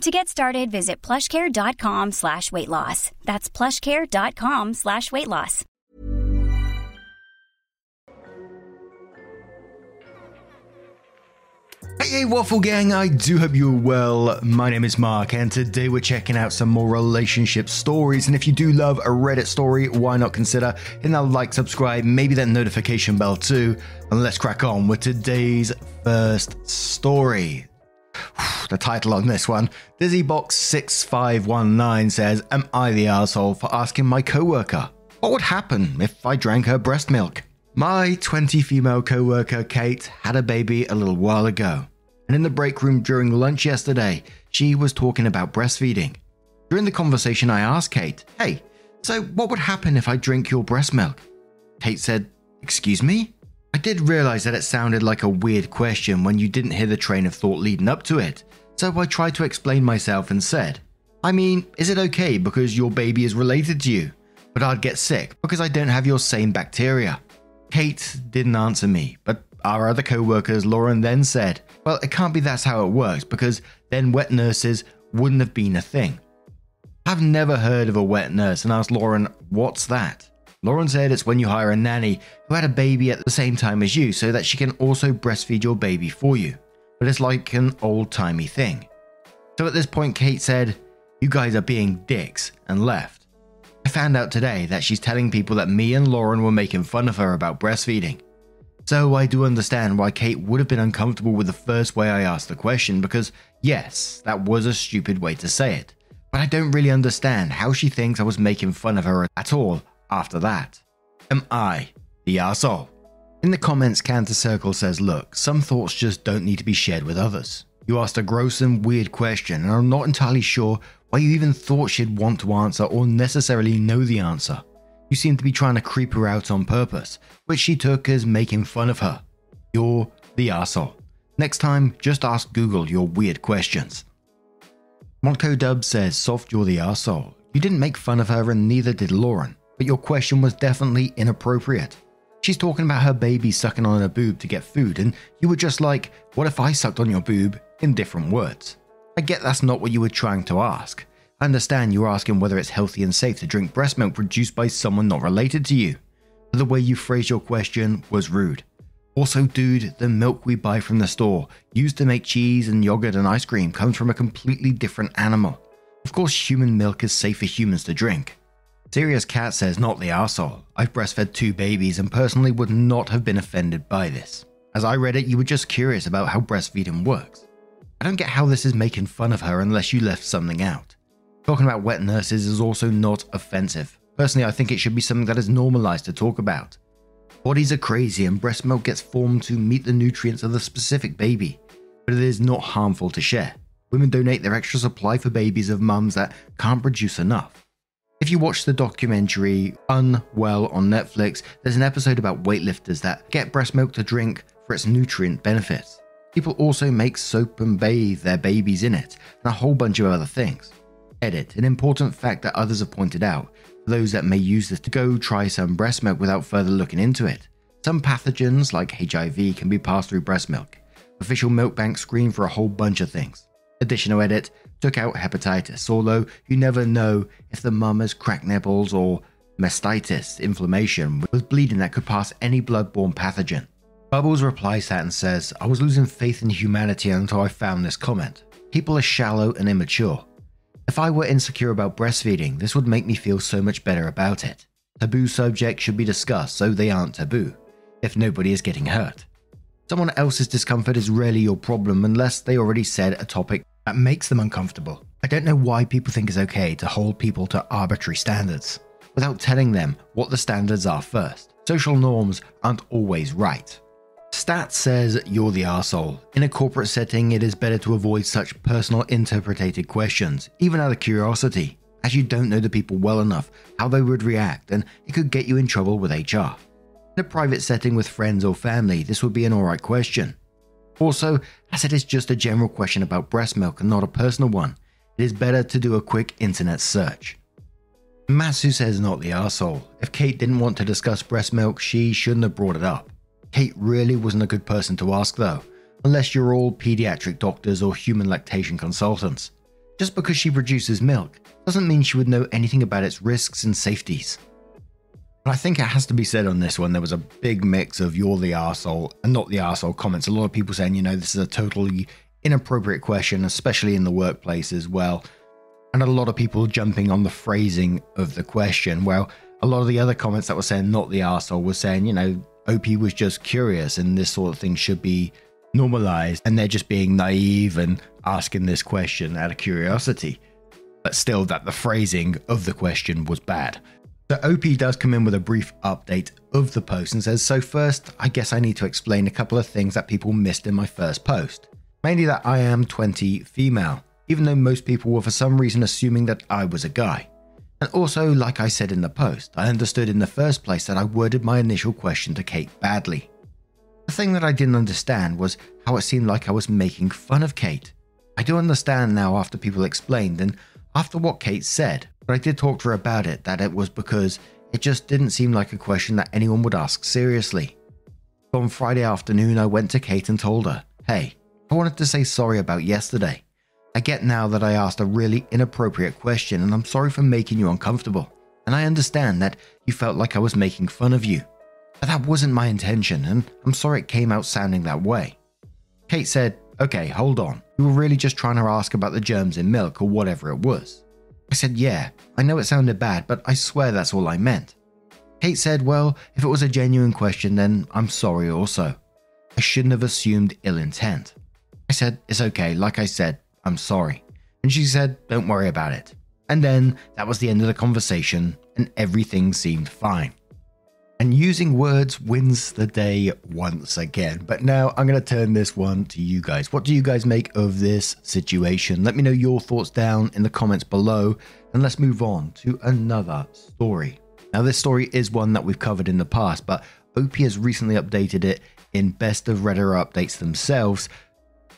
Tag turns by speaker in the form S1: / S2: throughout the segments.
S1: To get started, visit plushcare.com slash weight loss. That's plushcare.com slash weight loss.
S2: Hey, hey, Waffle Gang, I do hope you're well. My name is Mark, and today we're checking out some more relationship stories. And if you do love a Reddit story, why not consider hitting that like, subscribe, maybe that notification bell too? And let's crack on with today's first story. The title on this one Dizzybox6519 says, Am I the asshole for asking my coworker what would happen if I drank her breast milk? My 20 female coworker Kate had a baby a little while ago, and in the break room during lunch yesterday, she was talking about breastfeeding. During the conversation, I asked Kate, Hey, so what would happen if I drink your breast milk? Kate said, Excuse me? I did realize that it sounded like a weird question when you didn't hear the train of thought leading up to it, so I tried to explain myself and said, I mean, is it okay because your baby is related to you? But I'd get sick because I don't have your same bacteria. Kate didn't answer me, but our other co workers, Lauren, then said, Well, it can't be that's how it works because then wet nurses wouldn't have been a thing. I've never heard of a wet nurse and asked Lauren, What's that? Lauren said it's when you hire a nanny who had a baby at the same time as you so that she can also breastfeed your baby for you. But it's like an old timey thing. So at this point, Kate said, You guys are being dicks, and left. I found out today that she's telling people that me and Lauren were making fun of her about breastfeeding. So I do understand why Kate would have been uncomfortable with the first way I asked the question because, yes, that was a stupid way to say it. But I don't really understand how she thinks I was making fun of her at all after that. Am I the asshole? In the comments, Cantor Circle says, Look, some thoughts just don't need to be shared with others. You asked a gross and weird question, and I'm not entirely sure why you even thought she'd want to answer or necessarily know the answer. You seem to be trying to creep her out on purpose, which she took as making fun of her. You're the asshole. Next time, just ask Google your weird questions. Monco Dub says, Soft, you're the asshole. You didn't make fun of her and neither did Lauren, but your question was definitely inappropriate. She's talking about her baby sucking on her boob to get food, and you were just like, What if I sucked on your boob? in different words. I get that's not what you were trying to ask. I understand you were asking whether it's healthy and safe to drink breast milk produced by someone not related to you. But the way you phrased your question was rude. Also, dude, the milk we buy from the store, used to make cheese and yogurt and ice cream, comes from a completely different animal. Of course, human milk is safe for humans to drink. Serious Cat says, not the arsehole. I've breastfed two babies and personally would not have been offended by this. As I read it, you were just curious about how breastfeeding works. I don't get how this is making fun of her unless you left something out. Talking about wet nurses is also not offensive. Personally, I think it should be something that is normalized to talk about. Bodies are crazy and breast milk gets formed to meet the nutrients of the specific baby, but it is not harmful to share. Women donate their extra supply for babies of mums that can't produce enough. If you watch the documentary Unwell on Netflix, there's an episode about weightlifters that get breast milk to drink for its nutrient benefits. People also make soap and bathe their babies in it, and a whole bunch of other things. Edit an important fact that others have pointed out those that may use this to go try some breast milk without further looking into it. Some pathogens, like HIV, can be passed through breast milk. Official milk banks screen for a whole bunch of things. Additional edit took out hepatitis, although you never know if the mum has cracked nipples or mastitis, inflammation, with bleeding that could pass any blood-borne pathogen. Bubbles replies that and says, I was losing faith in humanity until I found this comment. People are shallow and immature. If I were insecure about breastfeeding, this would make me feel so much better about it. Taboo subjects should be discussed so they aren't taboo, if nobody is getting hurt. Someone else's discomfort is rarely your problem unless they already said a topic that makes them uncomfortable. I don't know why people think it's okay to hold people to arbitrary standards without telling them what the standards are first. Social norms aren't always right. Stat says you're the arsehole. In a corporate setting, it is better to avoid such personal interpreted questions, even out of curiosity. as you don't know the people well enough how they would react, and it could get you in trouble with HR. In a private setting with friends or family, this would be an alright question. Also, as it is just a general question about breast milk and not a personal one, it is better to do a quick internet search. Matsu says not the arsehole. If Kate didn't want to discuss breast milk, she shouldn't have brought it up. Kate really wasn't a good person to ask though, unless you're all pediatric doctors or human lactation consultants. Just because she produces milk doesn't mean she would know anything about its risks and safeties. But I think it has to be said on this one, there was a big mix of you're the arsehole and not the arsehole comments. A lot of people saying, you know, this is a totally inappropriate question, especially in the workplace as well. And a lot of people jumping on the phrasing of the question. Well, a lot of the other comments that were saying not the arsehole were saying, you know, OP was just curious and this sort of thing should be normalized. And they're just being naive and asking this question out of curiosity. But still, that the phrasing of the question was bad. So OP does come in with a brief update of the post and says, So, first, I guess I need to explain a couple of things that people missed in my first post. Mainly that I am 20 female, even though most people were for some reason assuming that I was a guy. And also, like I said in the post, I understood in the first place that I worded my initial question to Kate badly. The thing that I didn't understand was how it seemed like I was making fun of Kate. I do understand now after people explained and after what Kate said, but I did talk to her about it that it was because it just didn't seem like a question that anyone would ask seriously. On Friday afternoon, I went to Kate and told her, Hey, I wanted to say sorry about yesterday. I get now that I asked a really inappropriate question and I'm sorry for making you uncomfortable. And I understand that you felt like I was making fun of you. But that wasn't my intention and I'm sorry it came out sounding that way. Kate said, Okay, hold on. You were really just trying to ask about the germs in milk or whatever it was. I said, Yeah, I know it sounded bad, but I swear that's all I meant. Kate said, Well, if it was a genuine question, then I'm sorry also. I shouldn't have assumed ill intent. I said, It's okay, like I said, I'm sorry. And she said, Don't worry about it. And then that was the end of the conversation, and everything seemed fine. And using words wins the day once again. But now I'm going to turn this one to you guys. What do you guys make of this situation? Let me know your thoughts down in the comments below, and let's move on to another story. Now, this story is one that we've covered in the past, but OP has recently updated it in Best of Reddit updates themselves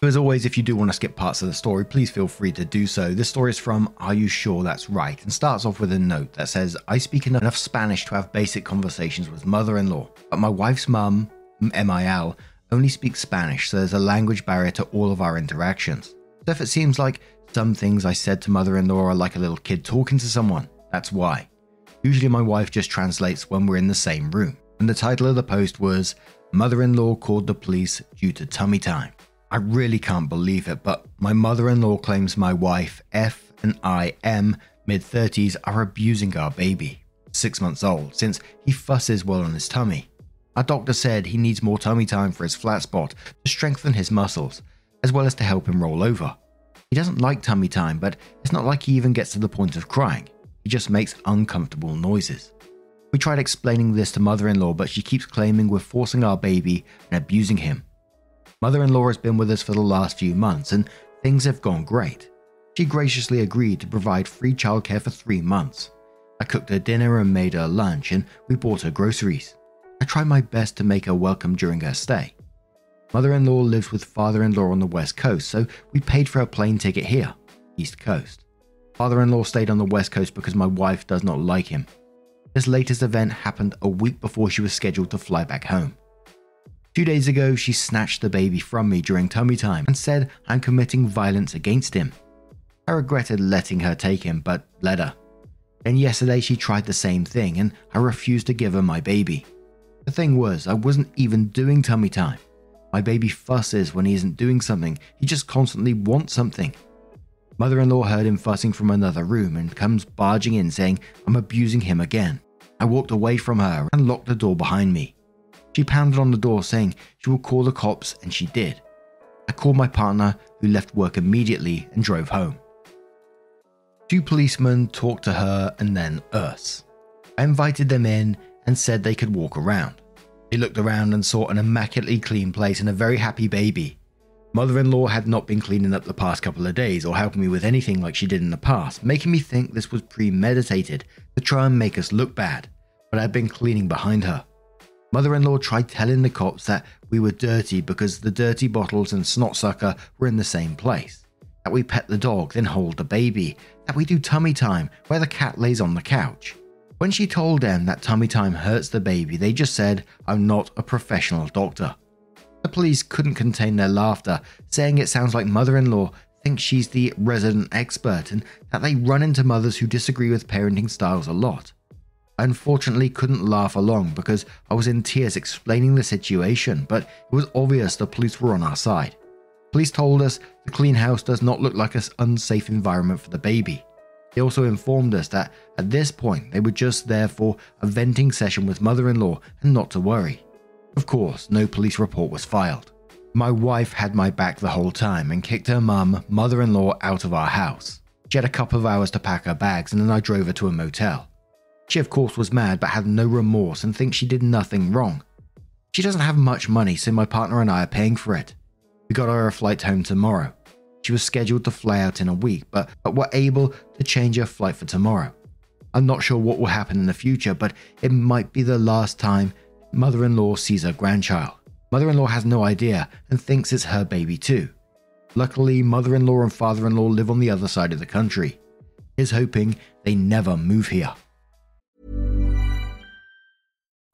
S2: as always, if you do want to skip parts of the story, please feel free to do so. This story is from Are You Sure That's Right? and starts off with a note that says, I speak enough Spanish to have basic conversations with mother in law, but my wife's mum, MIL, only speaks Spanish, so there's a language barrier to all of our interactions. So if it seems like some things I said to mother in law are like a little kid talking to someone, that's why. Usually my wife just translates when we're in the same room. And the title of the post was Mother in law called the police due to tummy time. I really can't believe it, but my mother in law claims my wife, F and I, M, mid 30s, are abusing our baby, six months old, since he fusses well on his tummy. Our doctor said he needs more tummy time for his flat spot to strengthen his muscles, as well as to help him roll over. He doesn't like tummy time, but it's not like he even gets to the point of crying. He just makes uncomfortable noises. We tried explaining this to mother in law, but she keeps claiming we're forcing our baby and abusing him. Mother in law has been with us for the last few months and things have gone great. She graciously agreed to provide free childcare for three months. I cooked her dinner and made her lunch, and we bought her groceries. I tried my best to make her welcome during her stay. Mother in law lives with father in law on the west coast, so we paid for a plane ticket here, east coast. Father in law stayed on the west coast because my wife does not like him. This latest event happened a week before she was scheduled to fly back home. Two days ago, she snatched the baby from me during tummy time and said I'm committing violence against him. I regretted letting her take him, but let her. Then yesterday, she tried the same thing and I refused to give her my baby. The thing was, I wasn't even doing tummy time. My baby fusses when he isn't doing something, he just constantly wants something. Mother in law heard him fussing from another room and comes barging in saying I'm abusing him again. I walked away from her and locked the door behind me. She pounded on the door saying she would call the cops, and she did. I called my partner, who left work immediately and drove home. Two policemen talked to her and then us. I invited them in and said they could walk around. They looked around and saw an immaculately clean place and a very happy baby. Mother in law had not been cleaning up the past couple of days or helping me with anything like she did in the past, making me think this was premeditated to try and make us look bad, but I'd been cleaning behind her. Mother in law tried telling the cops that we were dirty because the dirty bottles and snot sucker were in the same place, that we pet the dog, then hold the baby, that we do tummy time where the cat lays on the couch. When she told them that tummy time hurts the baby, they just said, I'm not a professional doctor. The police couldn't contain their laughter, saying it sounds like mother in law thinks she's the resident expert and that they run into mothers who disagree with parenting styles a lot. I unfortunately couldn't laugh along because I was in tears explaining the situation, but it was obvious the police were on our side. Police told us the clean house does not look like an unsafe environment for the baby. They also informed us that at this point they were just there for a venting session with mother in law and not to worry. Of course, no police report was filed. My wife had my back the whole time and kicked her mum, mother in law, out of our house. She had a couple of hours to pack her bags and then I drove her to a motel. She, of course, was mad but had no remorse and thinks she did nothing wrong. She doesn't have much money, so my partner and I are paying for it. We got her a flight home tomorrow. She was scheduled to fly out in a week, but, but were able to change her flight for tomorrow. I'm not sure what will happen in the future, but it might be the last time Mother in law sees her grandchild. Mother in law has no idea and thinks it's her baby too. Luckily, mother in law and father in law live on the other side of the country. Is hoping they never move here.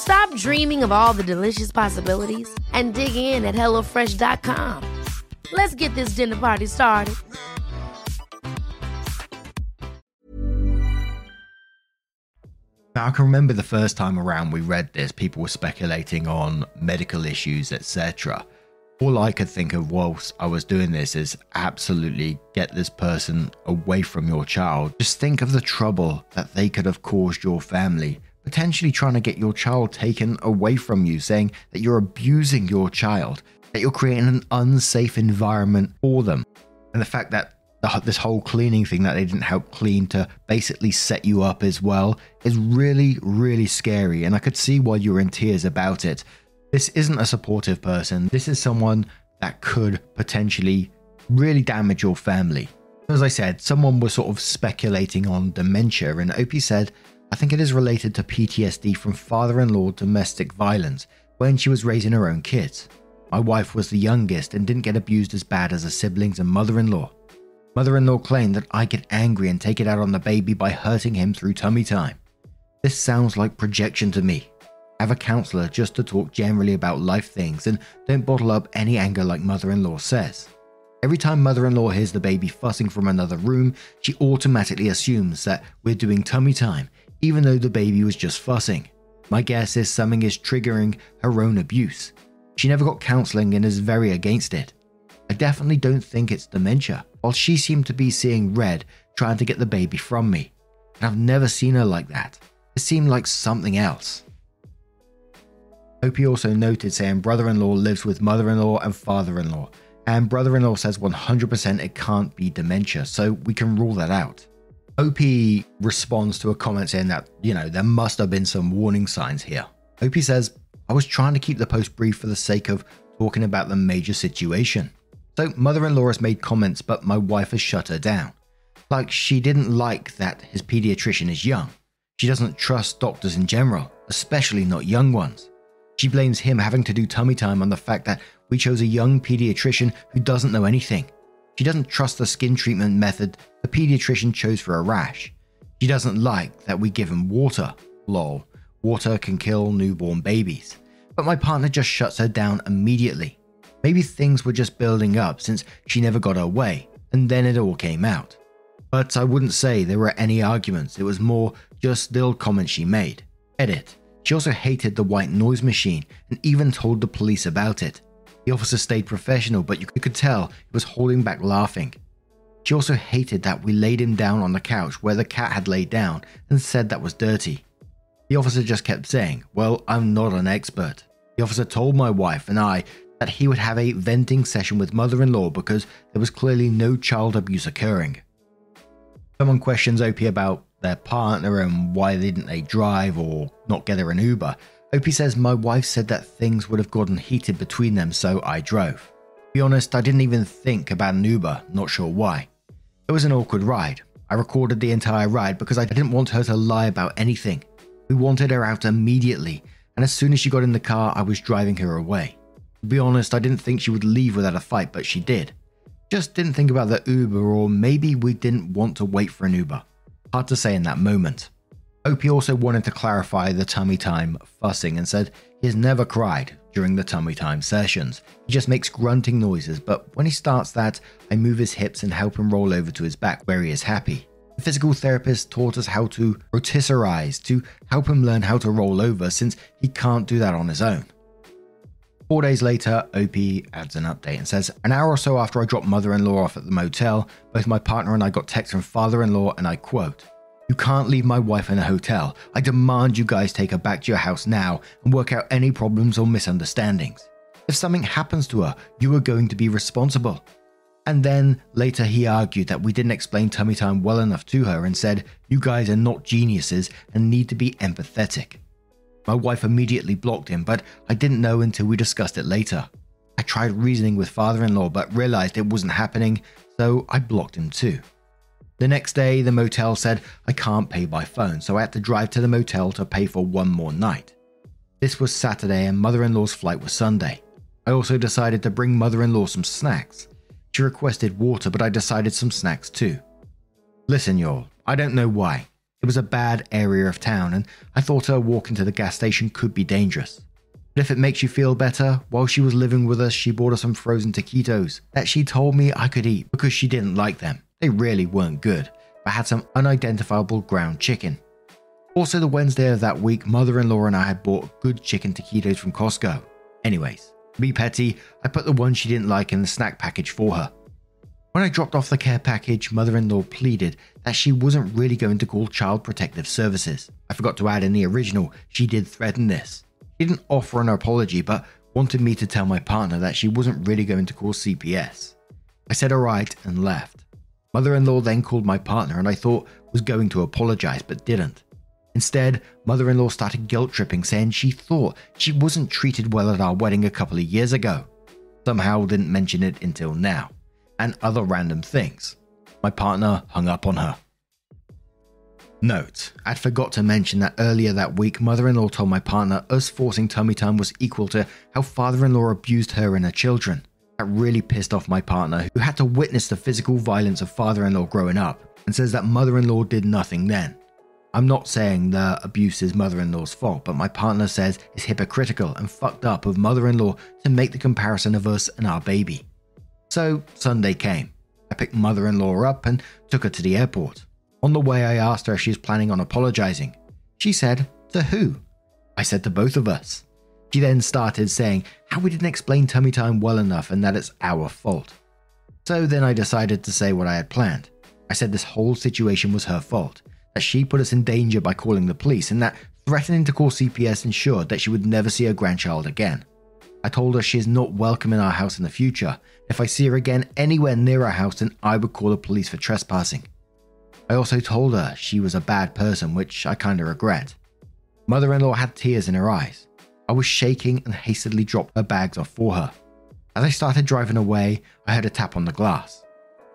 S3: Stop dreaming of all the delicious possibilities and dig in at HelloFresh.com. Let's get this dinner party started.
S2: Now, I can remember the first time around we read this, people were speculating on medical issues, etc. All I could think of whilst I was doing this is absolutely get this person away from your child. Just think of the trouble that they could have caused your family, potentially trying to get your child taken away from you, saying that you're abusing your child, that you're creating an unsafe environment for them. And the fact that the, this whole cleaning thing that they didn't help clean to basically set you up as well is really, really scary. And I could see why you're in tears about it. This isn't a supportive person. This is someone that could potentially really damage your family. As I said, someone was sort of speculating on dementia, and Opie said, I think it is related to PTSD from father in law domestic violence when she was raising her own kids. My wife was the youngest and didn't get abused as bad as her siblings and mother in law. Mother in law claimed that I get angry and take it out on the baby by hurting him through tummy time. This sounds like projection to me. Have a counselor just to talk generally about life things and don't bottle up any anger like mother in law says. Every time mother in law hears the baby fussing from another room, she automatically assumes that we're doing tummy time, even though the baby was just fussing. My guess is something is triggering her own abuse. She never got counseling and is very against it. I definitely don't think it's dementia, while she seemed to be seeing red trying to get the baby from me. And I've never seen her like that. It seemed like something else. Opie also noted saying brother in law lives with mother in law and father in law, and brother in law says 100% it can't be dementia, so we can rule that out. Opie responds to a comment saying that, you know, there must have been some warning signs here. Opie says, I was trying to keep the post brief for the sake of talking about the major situation. So, mother in law has made comments, but my wife has shut her down. Like, she didn't like that his pediatrician is young. She doesn't trust doctors in general, especially not young ones. She blames him having to do tummy time on the fact that we chose a young pediatrician who doesn't know anything. She doesn't trust the skin treatment method the pediatrician chose for a rash. She doesn't like that we give him water. Lol. Water can kill newborn babies. But my partner just shuts her down immediately. Maybe things were just building up since she never got her way, and then it all came out. But I wouldn't say there were any arguments, it was more just little comments she made. Edit. She also hated the white noise machine and even told the police about it. The officer stayed professional, but you could tell he was holding back laughing. She also hated that we laid him down on the couch where the cat had laid down and said that was dirty. The officer just kept saying, Well, I'm not an expert. The officer told my wife and I that he would have a venting session with mother in law because there was clearly no child abuse occurring. Someone questions Opie about their partner and why didn't they drive or not get her an Uber. OP says, My wife said that things would have gotten heated between them, so I drove. To be honest, I didn't even think about an Uber, not sure why. It was an awkward ride. I recorded the entire ride because I didn't want her to lie about anything. We wanted her out immediately, and as soon as she got in the car, I was driving her away. To be honest, I didn't think she would leave without a fight, but she did. Just didn't think about the Uber, or maybe we didn't want to wait for an Uber. Hard to say in that moment. OP also wanted to clarify the tummy time fussing and said he has never cried during the tummy time sessions. He just makes grunting noises, but when he starts that, I move his hips and help him roll over to his back where he is happy. The physical therapist taught us how to rotisserize to help him learn how to roll over since he can't do that on his own. Four days later, OP adds an update and says, An hour or so after I dropped mother in law off at the motel, both my partner and I got text from father in law, and I quote, You can't leave my wife in a hotel. I demand you guys take her back to your house now and work out any problems or misunderstandings. If something happens to her, you are going to be responsible. And then later he argued that we didn't explain tummy time well enough to her and said, You guys are not geniuses and need to be empathetic. My wife immediately blocked him, but I didn't know until we discussed it later. I tried reasoning with father in law, but realized it wasn't happening, so I blocked him too. The next day, the motel said I can't pay by phone, so I had to drive to the motel to pay for one more night. This was Saturday, and mother in law's flight was Sunday. I also decided to bring mother in law some snacks. She requested water, but I decided some snacks too. Listen, y'all, I don't know why. It was a bad area of town, and I thought her walk into the gas station could be dangerous. But if it makes you feel better, while she was living with us, she bought us some frozen taquitos that she told me I could eat because she didn't like them. They really weren't good, but had some unidentifiable ground chicken. Also, the Wednesday of that week, mother in law and I had bought good chicken taquitos from Costco. Anyways, to be petty, I put the one she didn't like in the snack package for her. When I dropped off the care package, mother in law pleaded that she wasn't really going to call Child Protective Services. I forgot to add in the original, she did threaten this. She didn't offer an apology, but wanted me to tell my partner that she wasn't really going to call CPS. I said alright and left. Mother in law then called my partner and I thought was going to apologize but didn't. Instead, mother in law started guilt tripping, saying she thought she wasn't treated well at our wedding a couple of years ago. Somehow didn't mention it until now and other random things. My partner hung up on her. Note, I'd forgot to mention that earlier that week, mother in law told my partner us forcing tummy time was equal to how father in law abused her and her children. That really pissed off my partner, who had to witness the physical violence of father in law growing up, and says that mother in law did nothing then. I'm not saying the abuse is mother in law's fault, but my partner says it's hypocritical and fucked up of mother in law to make the comparison of us and our baby. So Sunday came. I picked mother in law up and took her to the airport. On the way, I asked her if she's planning on apologizing. She said, To who? I said, To both of us. She then started saying how we didn't explain tummy time well enough and that it's our fault. So then I decided to say what I had planned. I said this whole situation was her fault, that she put us in danger by calling the police, and that threatening to call CPS ensured that she would never see her grandchild again. I told her she is not welcome in our house in the future. If I see her again anywhere near our house, then I would call the police for trespassing. I also told her she was a bad person, which I kinda regret. Mother in law had tears in her eyes. I was shaking and hastily dropped her bags off for her. As I started driving away, I heard a tap on the glass.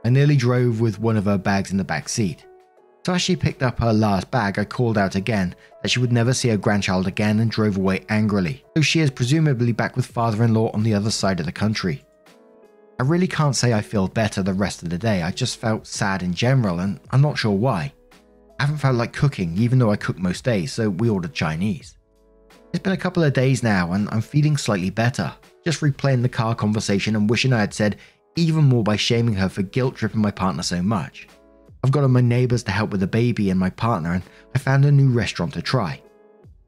S2: I nearly drove with one of her bags in the back seat. So as she picked up her last bag, I called out again that she would never see her grandchild again and drove away angrily, though she is presumably back with father in law on the other side of the country. I really can't say I feel better the rest of the day, I just felt sad in general, and I'm not sure why. I haven't felt like cooking, even though I cook most days, so we ordered Chinese. It's been a couple of days now, and I'm feeling slightly better, just replaying the car conversation and wishing I had said even more by shaming her for guilt tripping my partner so much. I've got on my neighbours to help with the baby and my partner, and I found a new restaurant to try.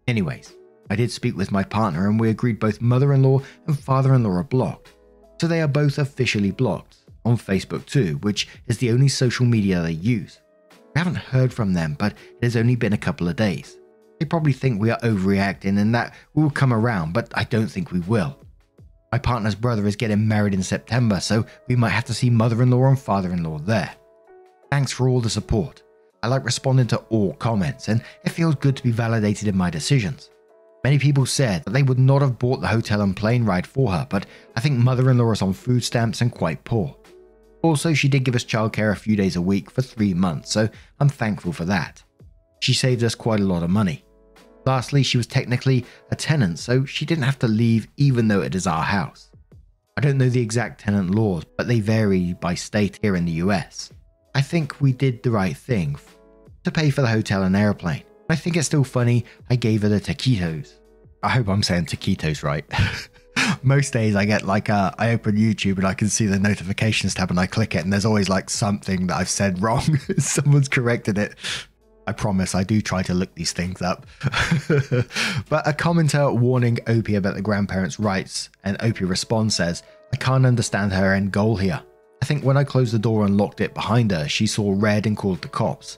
S2: Anyways, I did speak with my partner, and we agreed both mother in law and father in law are blocked. So they are both officially blocked, on Facebook too, which is the only social media they use. We haven't heard from them, but it has only been a couple of days. They probably think we are overreacting and that will come around, but I don't think we will. My partner's brother is getting married in September, so we might have to see mother in law and father in law there. Thanks for all the support. I like responding to all comments, and it feels good to be validated in my decisions. Many people said that they would not have bought the hotel and plane ride for her, but I think mother in law is on food stamps and quite poor. Also, she did give us childcare a few days a week for three months, so I'm thankful for that. She saved us quite a lot of money. Lastly, she was technically a tenant, so she didn't have to leave even though it is our house. I don't know the exact tenant laws, but they vary by state here in the US. I think we did the right thing to pay for the hotel and airplane. I think it's still funny I gave her the taquitos. I hope I'm saying taquitos right. Most days I get like uh, I open YouTube and I can see the notifications tab and I click it and there's always like something that I've said wrong. Someone's corrected it. I promise I do try to look these things up. but a commenter warning Opie about the grandparents' rights, and Opie responds says, I can't understand her end goal here. I think when I closed the door and locked it behind her, she saw red and called the cops.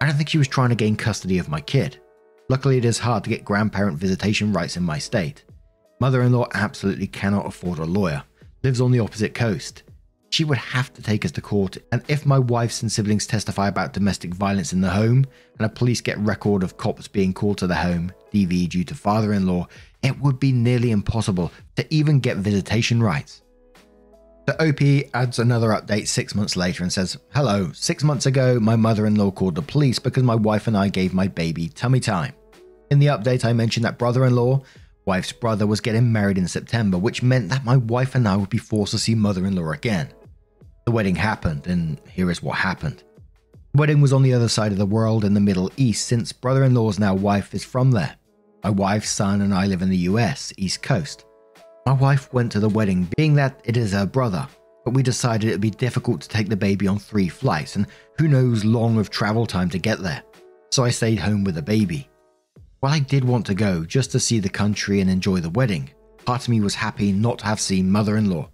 S2: I don't think she was trying to gain custody of my kid. Luckily, it is hard to get grandparent visitation rights in my state. Mother in law absolutely cannot afford a lawyer, lives on the opposite coast. She would have to take us to court, and if my wife's and siblings testify about domestic violence in the home, and a police get record of cops being called to the home, DV due to father in law, it would be nearly impossible to even get visitation rights. The OP adds another update six months later and says, Hello, six months ago, my mother in law called the police because my wife and I gave my baby tummy time. In the update, I mentioned that brother in law, wife's brother, was getting married in September, which meant that my wife and I would be forced to see mother in law again. The wedding happened, and here is what happened. The wedding was on the other side of the world in the Middle East since brother in law's now wife is from there. My wife's son and I live in the US, East Coast. My wife went to the wedding, being that it is her brother, but we decided it would be difficult to take the baby on three flights, and who knows long of travel time to get there. So I stayed home with the baby. While I did want to go just to see the country and enjoy the wedding, part of me was happy not to have seen mother in law.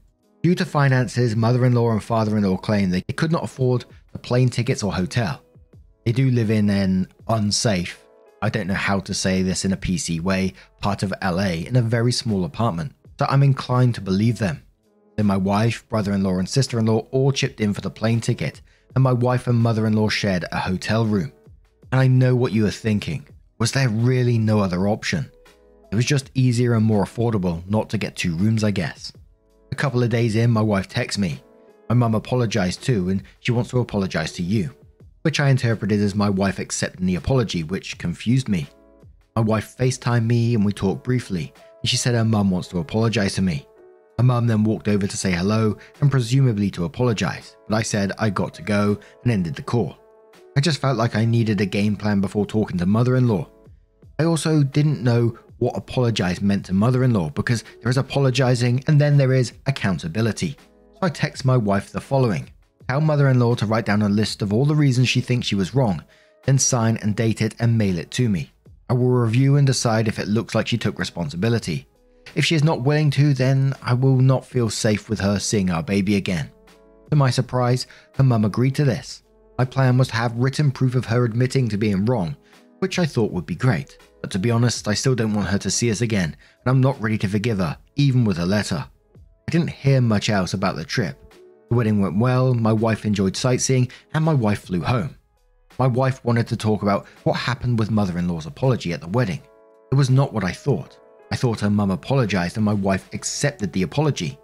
S2: Due to finances, mother in law and father in law claim they could not afford the plane tickets or hotel. They do live in an unsafe, I don't know how to say this in a PC way, part of LA in a very small apartment so I'm inclined to believe them. Then my wife, brother in law, and sister in law all chipped in for the plane ticket, and my wife and mother in law shared a hotel room. And I know what you are thinking. Was there really no other option? It was just easier and more affordable not to get two rooms, I guess. A couple of days in, my wife texts me. My mum apologized too, and she wants to apologize to you, which I interpreted as my wife accepting the apology, which confused me. My wife FaceTimed me and we talked briefly, and she said her mum wants to apologize to me. Her mum then walked over to say hello and presumably to apologize, but I said I got to go and ended the call. I just felt like I needed a game plan before talking to mother in law. I also didn't know what apologize meant to mother in law because there is apologizing and then there is accountability. So I text my wife the following Tell mother in law to write down a list of all the reasons she thinks she was wrong, then sign and date it and mail it to me. I will review and decide if it looks like she took responsibility. If she is not willing to, then I will not feel safe with her seeing our baby again. To my surprise, her mum agreed to this. My plan was to have written proof of her admitting to being wrong, which I thought would be great. But to be honest, I still don't want her to see us again, and I'm not ready to forgive her, even with a letter. I didn't hear much else about the trip. The wedding went well, my wife enjoyed sightseeing, and my wife flew home. My wife wanted to talk about what happened with mother in law's apology at the wedding. It was not what I thought. I thought her mum apologized and my wife accepted the apology.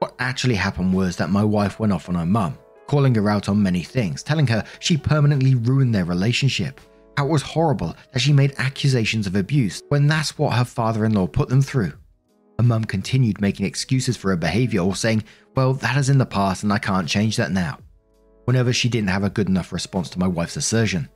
S2: What actually happened was that my wife went off on her mum, calling her out on many things, telling her she permanently ruined their relationship, how it was horrible that she made accusations of abuse when that's what her father in law put them through. Her mum continued making excuses for her behaviour or saying, Well, that is in the past and I can't change that now, whenever she didn't have a good enough response to my wife's assertion.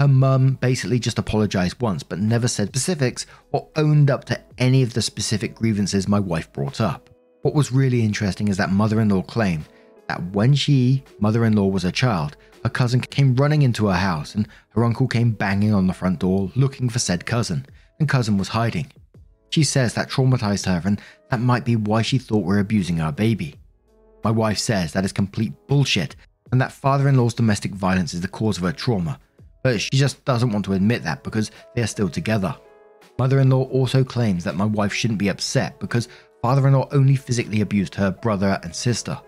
S2: Her mum basically just apologised once but never said specifics or owned up to any of the specific grievances my wife brought up. What was really interesting is that mother in law claimed that when she, mother in law, was a child, her cousin came running into her house and her uncle came banging on the front door looking for said cousin, and cousin was hiding. She says that traumatized her and that might be why she thought we are abusing our baby. My wife says that is complete bullshit and that father in law's domestic violence is the cause of her trauma, but she just doesn't want to admit that because they are still together. Mother in law also claims that my wife shouldn't be upset because father in law only physically abused her brother and sister.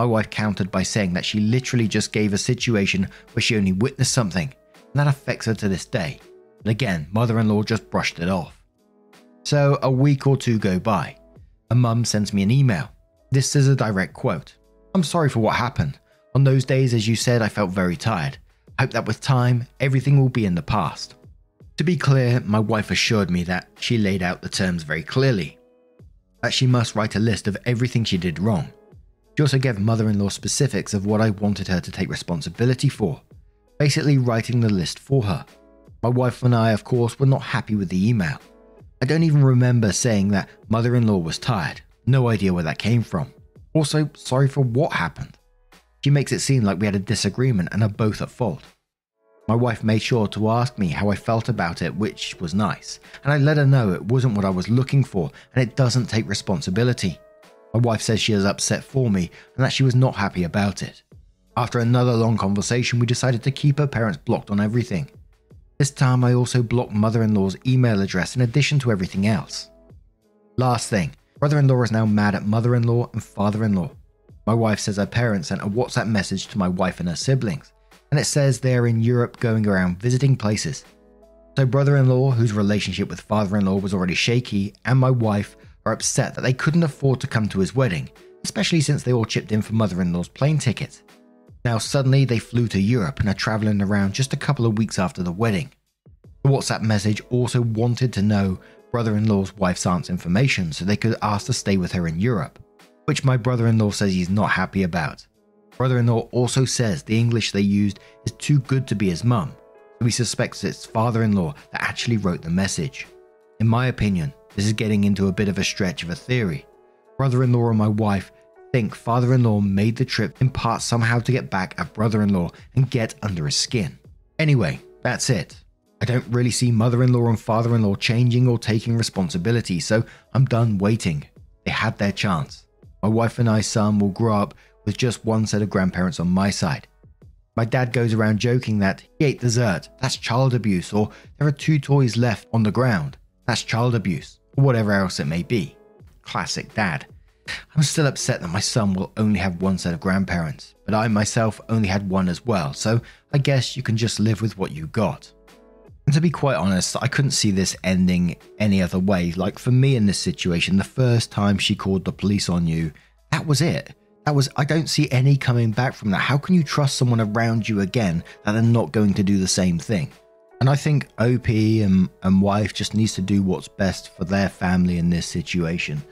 S2: My wife countered by saying that she literally just gave a situation where she only witnessed something, and that affects her to this day. And again, mother in law just brushed it off. So a week or two go by. A mum sends me an email. This is a direct quote. I'm sorry for what happened. On those days, as you said, I felt very tired. I hope that with time, everything will be in the past. To be clear, my wife assured me that she laid out the terms very clearly. That she must write a list of everything she did wrong. She also gave mother in law specifics of what I wanted her to take responsibility for, basically writing the list for her. My wife and I, of course, were not happy with the email. I don't even remember saying that mother in law was tired. No idea where that came from. Also, sorry for what happened. She makes it seem like we had a disagreement and are both at fault. My wife made sure to ask me how I felt about it, which was nice, and I let her know it wasn't what I was looking for and it doesn't take responsibility. My wife says she is upset for me and that she was not happy about it. After another long conversation, we decided to keep her parents blocked on everything. This time, I also blocked mother in law's email address in addition to everything else. Last thing brother in law is now mad at mother in law and father in law. My wife says her parents sent a WhatsApp message to my wife and her siblings, and it says they are in Europe going around visiting places. So, brother in law, whose relationship with father in law was already shaky, and my wife are upset that they couldn't afford to come to his wedding, especially since they all chipped in for mother in law's plane ticket. Now, suddenly they flew to Europe and are traveling around just a couple of weeks after the wedding. The WhatsApp message also wanted to know brother in law's wife's aunt's information so they could ask to stay with her in Europe, which my brother in law says he's not happy about. Brother in law also says the English they used is too good to be his mum, so he suspects it's father in law that actually wrote the message. In my opinion, this is getting into a bit of a stretch of a theory. Brother in law and my wife think father in law made the trip in part somehow to get back at brother in law and get under his skin. Anyway, that's it. I don't really see mother in law and father in law changing or taking responsibility, so I'm done waiting. They had their chance. My wife and I, son will grow up with just one set of grandparents on my side. My dad goes around joking that he ate dessert, that's child abuse, or there are two toys left on the ground, that's child abuse whatever else it may be. Classic dad. I'm still upset that my son will only have one set of grandparents, but I myself only had one as well, so I guess you can just live with what you got. And to be quite honest, I couldn't see this ending any other way. Like for me in this situation, the first time she called the police on you, that was it. That was, I don't see any coming back from that. How can you trust someone around you again that they're not going to do the same thing? And I think OP and, and wife just needs to do what's best for their family in this situation.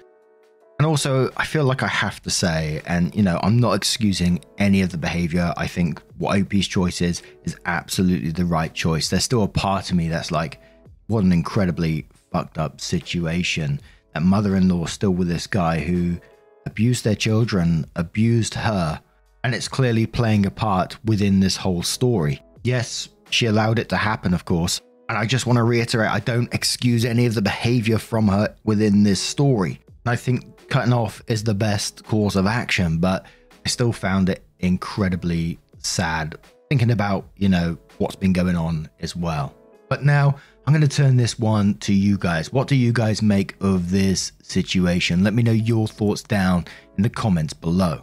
S2: And also, I feel like I have to say, and you know, I'm not excusing any of the behavior. I think what OP's choice is is absolutely the right choice. There's still a part of me that's like, what an incredibly fucked up situation. That mother in law still with this guy who abused their children, abused her, and it's clearly playing a part within this whole story. Yes, she allowed it to happen, of course. And I just want to reiterate I don't excuse any of the behavior from her within this story. I think cutting off is the best course of action, but I still found it incredibly sad thinking about, you know, what's been going on as well. But now I'm going to turn this one to you guys. What do you guys make of this situation? Let me know your thoughts down in the comments below.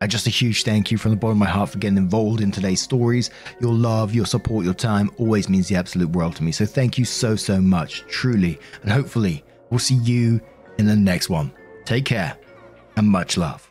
S2: And just a huge thank you from the bottom of my heart for getting involved in today's stories. Your love, your support, your time always means the absolute world to me. So thank you so, so much, truly. And hopefully, we'll see you in the next one. Take care and much love.